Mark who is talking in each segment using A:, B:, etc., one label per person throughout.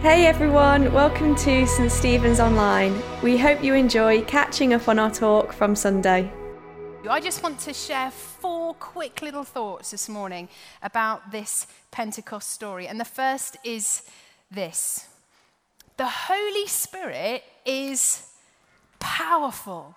A: Hey everyone, welcome to St Stephen's Online. We hope you enjoy catching up on our talk from Sunday.
B: I just want to share four quick little thoughts this morning about this Pentecost story. And the first is this the Holy Spirit is powerful.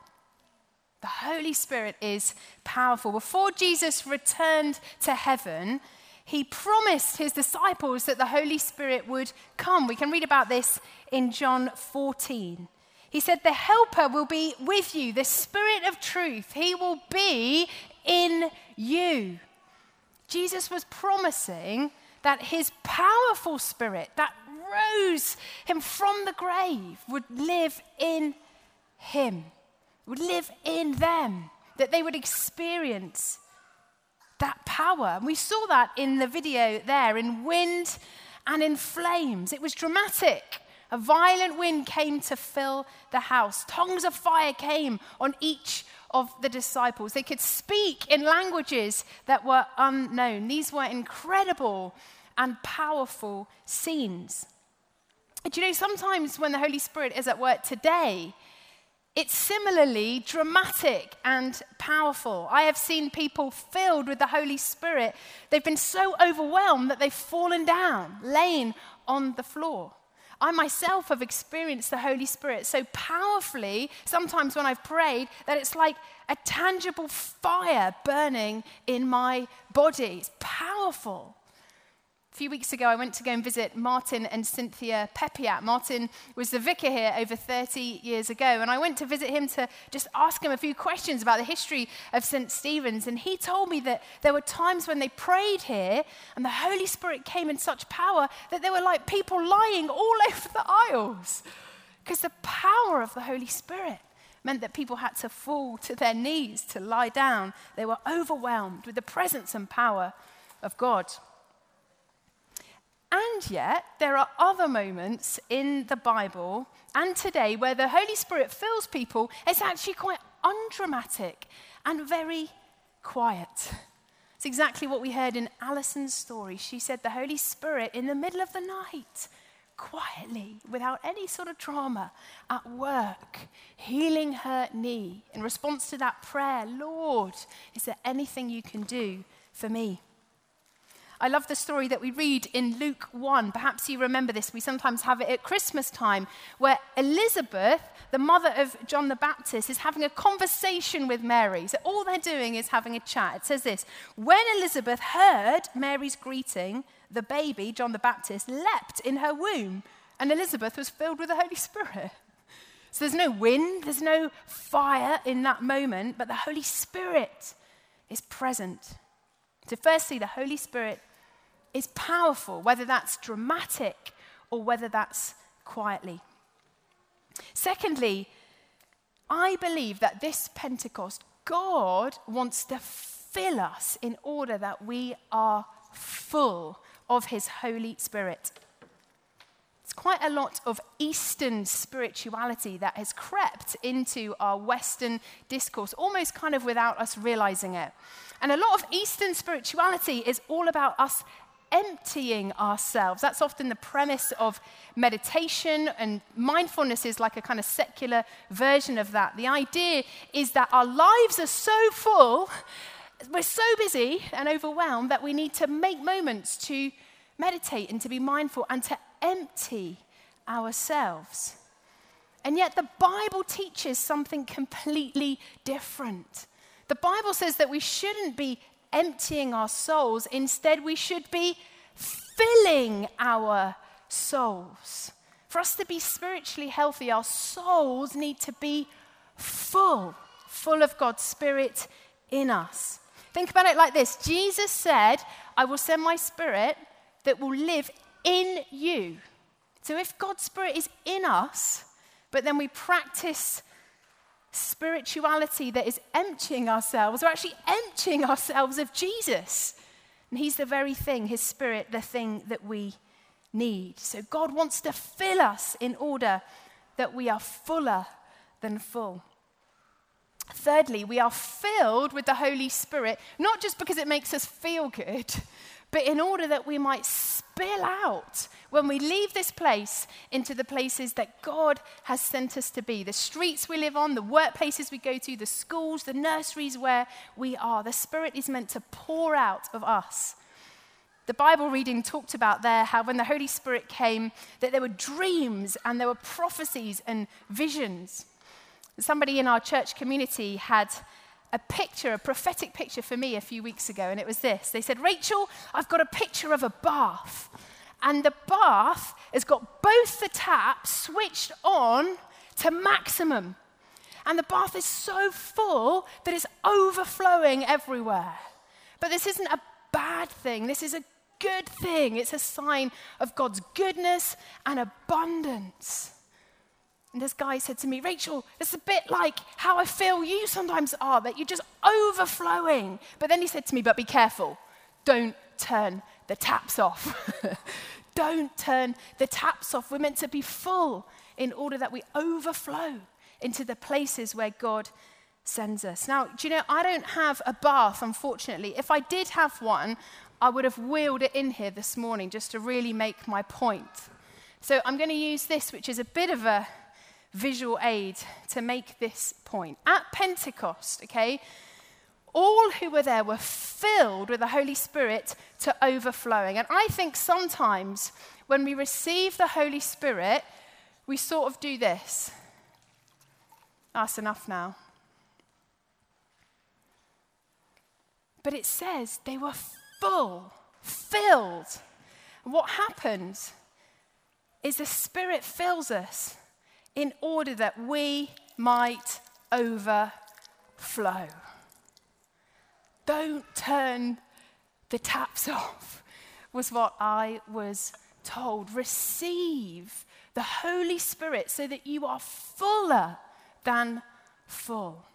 B: The Holy Spirit is powerful. Before Jesus returned to heaven, he promised his disciples that the Holy Spirit would come. We can read about this in John 14. He said, The Helper will be with you, the Spirit of truth. He will be in you. Jesus was promising that his powerful Spirit that rose him from the grave would live in him, would live in them, that they would experience that power. And we saw that in the video there in wind and in flames. It was dramatic. A violent wind came to fill the house. Tongues of fire came on each of the disciples. They could speak in languages that were unknown. These were incredible and powerful scenes. Do you know, sometimes when the Holy Spirit is at work today, it's similarly dramatic and powerful. I have seen people filled with the Holy Spirit. They've been so overwhelmed that they've fallen down, laying on the floor. I myself have experienced the Holy Spirit so powerfully, sometimes when I've prayed, that it's like a tangible fire burning in my body. It's powerful. A few weeks ago, I went to go and visit Martin and Cynthia Pepiat. Martin was the vicar here over 30 years ago, and I went to visit him to just ask him a few questions about the history of St. Stephen's. And he told me that there were times when they prayed here, and the Holy Spirit came in such power that there were like people lying all over the aisles. Because the power of the Holy Spirit meant that people had to fall to their knees to lie down. They were overwhelmed with the presence and power of God. And yet, there are other moments in the Bible and today where the Holy Spirit fills people. It's actually quite undramatic and very quiet. It's exactly what we heard in Alison's story. She said the Holy Spirit, in the middle of the night, quietly, without any sort of drama, at work, healing her knee. In response to that prayer, Lord, is there anything you can do for me? I love the story that we read in Luke 1. Perhaps you remember this. We sometimes have it at Christmas time, where Elizabeth, the mother of John the Baptist, is having a conversation with Mary. So all they're doing is having a chat. It says this When Elizabeth heard Mary's greeting, the baby, John the Baptist, leapt in her womb, and Elizabeth was filled with the Holy Spirit. So there's no wind, there's no fire in that moment, but the Holy Spirit is present. So, firstly, the Holy Spirit is powerful, whether that's dramatic or whether that's quietly. Secondly, I believe that this Pentecost, God wants to fill us in order that we are full of His Holy Spirit. It's quite a lot of Eastern spirituality that has crept into our Western discourse, almost kind of without us realizing it. And a lot of Eastern spirituality is all about us emptying ourselves. That's often the premise of meditation, and mindfulness is like a kind of secular version of that. The idea is that our lives are so full, we're so busy and overwhelmed that we need to make moments to meditate and to be mindful and to empty ourselves. And yet, the Bible teaches something completely different. The Bible says that we shouldn't be emptying our souls. Instead, we should be filling our souls. For us to be spiritually healthy, our souls need to be full, full of God's Spirit in us. Think about it like this Jesus said, I will send my Spirit that will live in you. So if God's Spirit is in us, but then we practice spirituality that is emptying ourselves, we're actually emptying ourselves of Jesus. And He's the very thing, His Spirit, the thing that we need. So God wants to fill us in order that we are fuller than full. Thirdly, we are filled with the Holy Spirit, not just because it makes us feel good, but in order that we might spill out when we leave this place into the places that God has sent us to be the streets we live on, the workplaces we go to, the schools, the nurseries where we are. The Spirit is meant to pour out of us. The Bible reading talked about there how when the Holy Spirit came, that there were dreams and there were prophecies and visions. Somebody in our church community had a picture, a prophetic picture for me a few weeks ago, and it was this. They said, Rachel, I've got a picture of a bath. And the bath has got both the taps switched on to maximum. And the bath is so full that it's overflowing everywhere. But this isn't a bad thing, this is a good thing. It's a sign of God's goodness and abundance. And this guy said to me, Rachel, it's a bit like how I feel you sometimes are, that you're just overflowing. But then he said to me, but be careful. Don't turn the taps off. Don't turn the taps off. We're meant to be full in order that we overflow into the places where God sends us. Now, do you know, I don't have a bath, unfortunately. If I did have one, I would have wheeled it in here this morning just to really make my point. So I'm going to use this, which is a bit of a visual aid to make this point. At Pentecost, okay, all who were there were filled with the Holy Spirit to overflowing. And I think sometimes when we receive the Holy Spirit, we sort of do this. That's enough now. But it says they were full, filled. And what happens is the Spirit fills us in order that we might overflow. Don't turn the taps off, was what I was told. Receive the Holy Spirit so that you are fuller than full.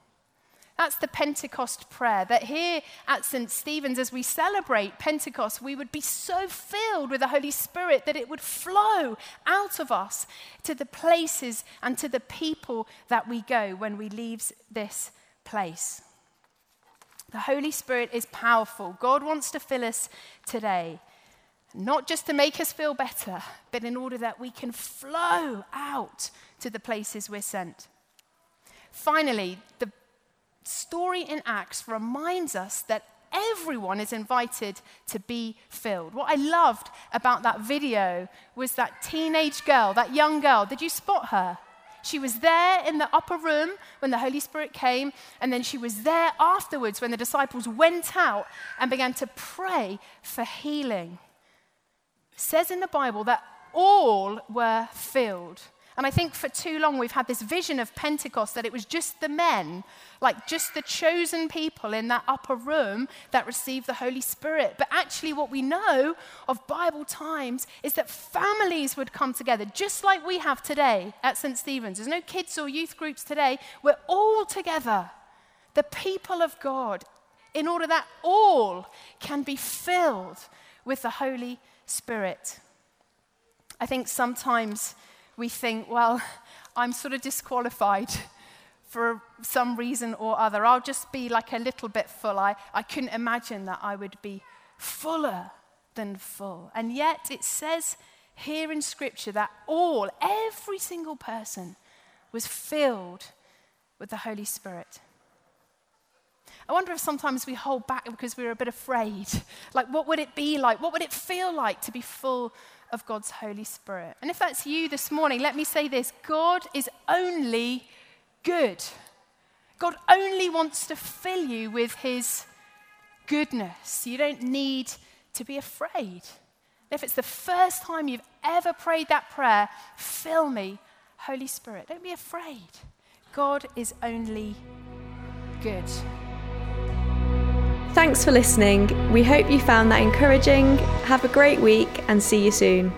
B: That's the Pentecost prayer. That here at St. Stephen's, as we celebrate Pentecost, we would be so filled with the Holy Spirit that it would flow out of us to the places and to the people that we go when we leave this place. The Holy Spirit is powerful. God wants to fill us today, not just to make us feel better, but in order that we can flow out to the places we're sent. Finally, the story in Acts reminds us that everyone is invited to be filled. What I loved about that video was that teenage girl, that young girl. Did you spot her? She was there in the upper room when the Holy Spirit came, and then she was there afterwards when the disciples went out and began to pray for healing. It says in the Bible that all were filled. And I think for too long we've had this vision of Pentecost that it was just the men, like just the chosen people in that upper room that received the Holy Spirit. But actually, what we know of Bible times is that families would come together, just like we have today at St. Stephen's. There's no kids or youth groups today. We're all together, the people of God, in order that all can be filled with the Holy Spirit. I think sometimes we think, well, I'm sort of disqualified for some reason or other. I'll just be like a little bit full. I, I couldn't imagine that I would be fuller than full. And yet it says here in Scripture that all, every single person, was filled with the Holy Spirit. I wonder if sometimes we hold back because we're a bit afraid. Like, what would it be like? What would it feel like to be full of God's Holy Spirit. And if that's you this morning, let me say this God is only good. God only wants to fill you with His goodness. You don't need to be afraid. If it's the first time you've ever prayed that prayer, fill me, Holy Spirit. Don't be afraid. God is only good.
A: Thanks for listening. We hope you found that encouraging. Have a great week and see you soon.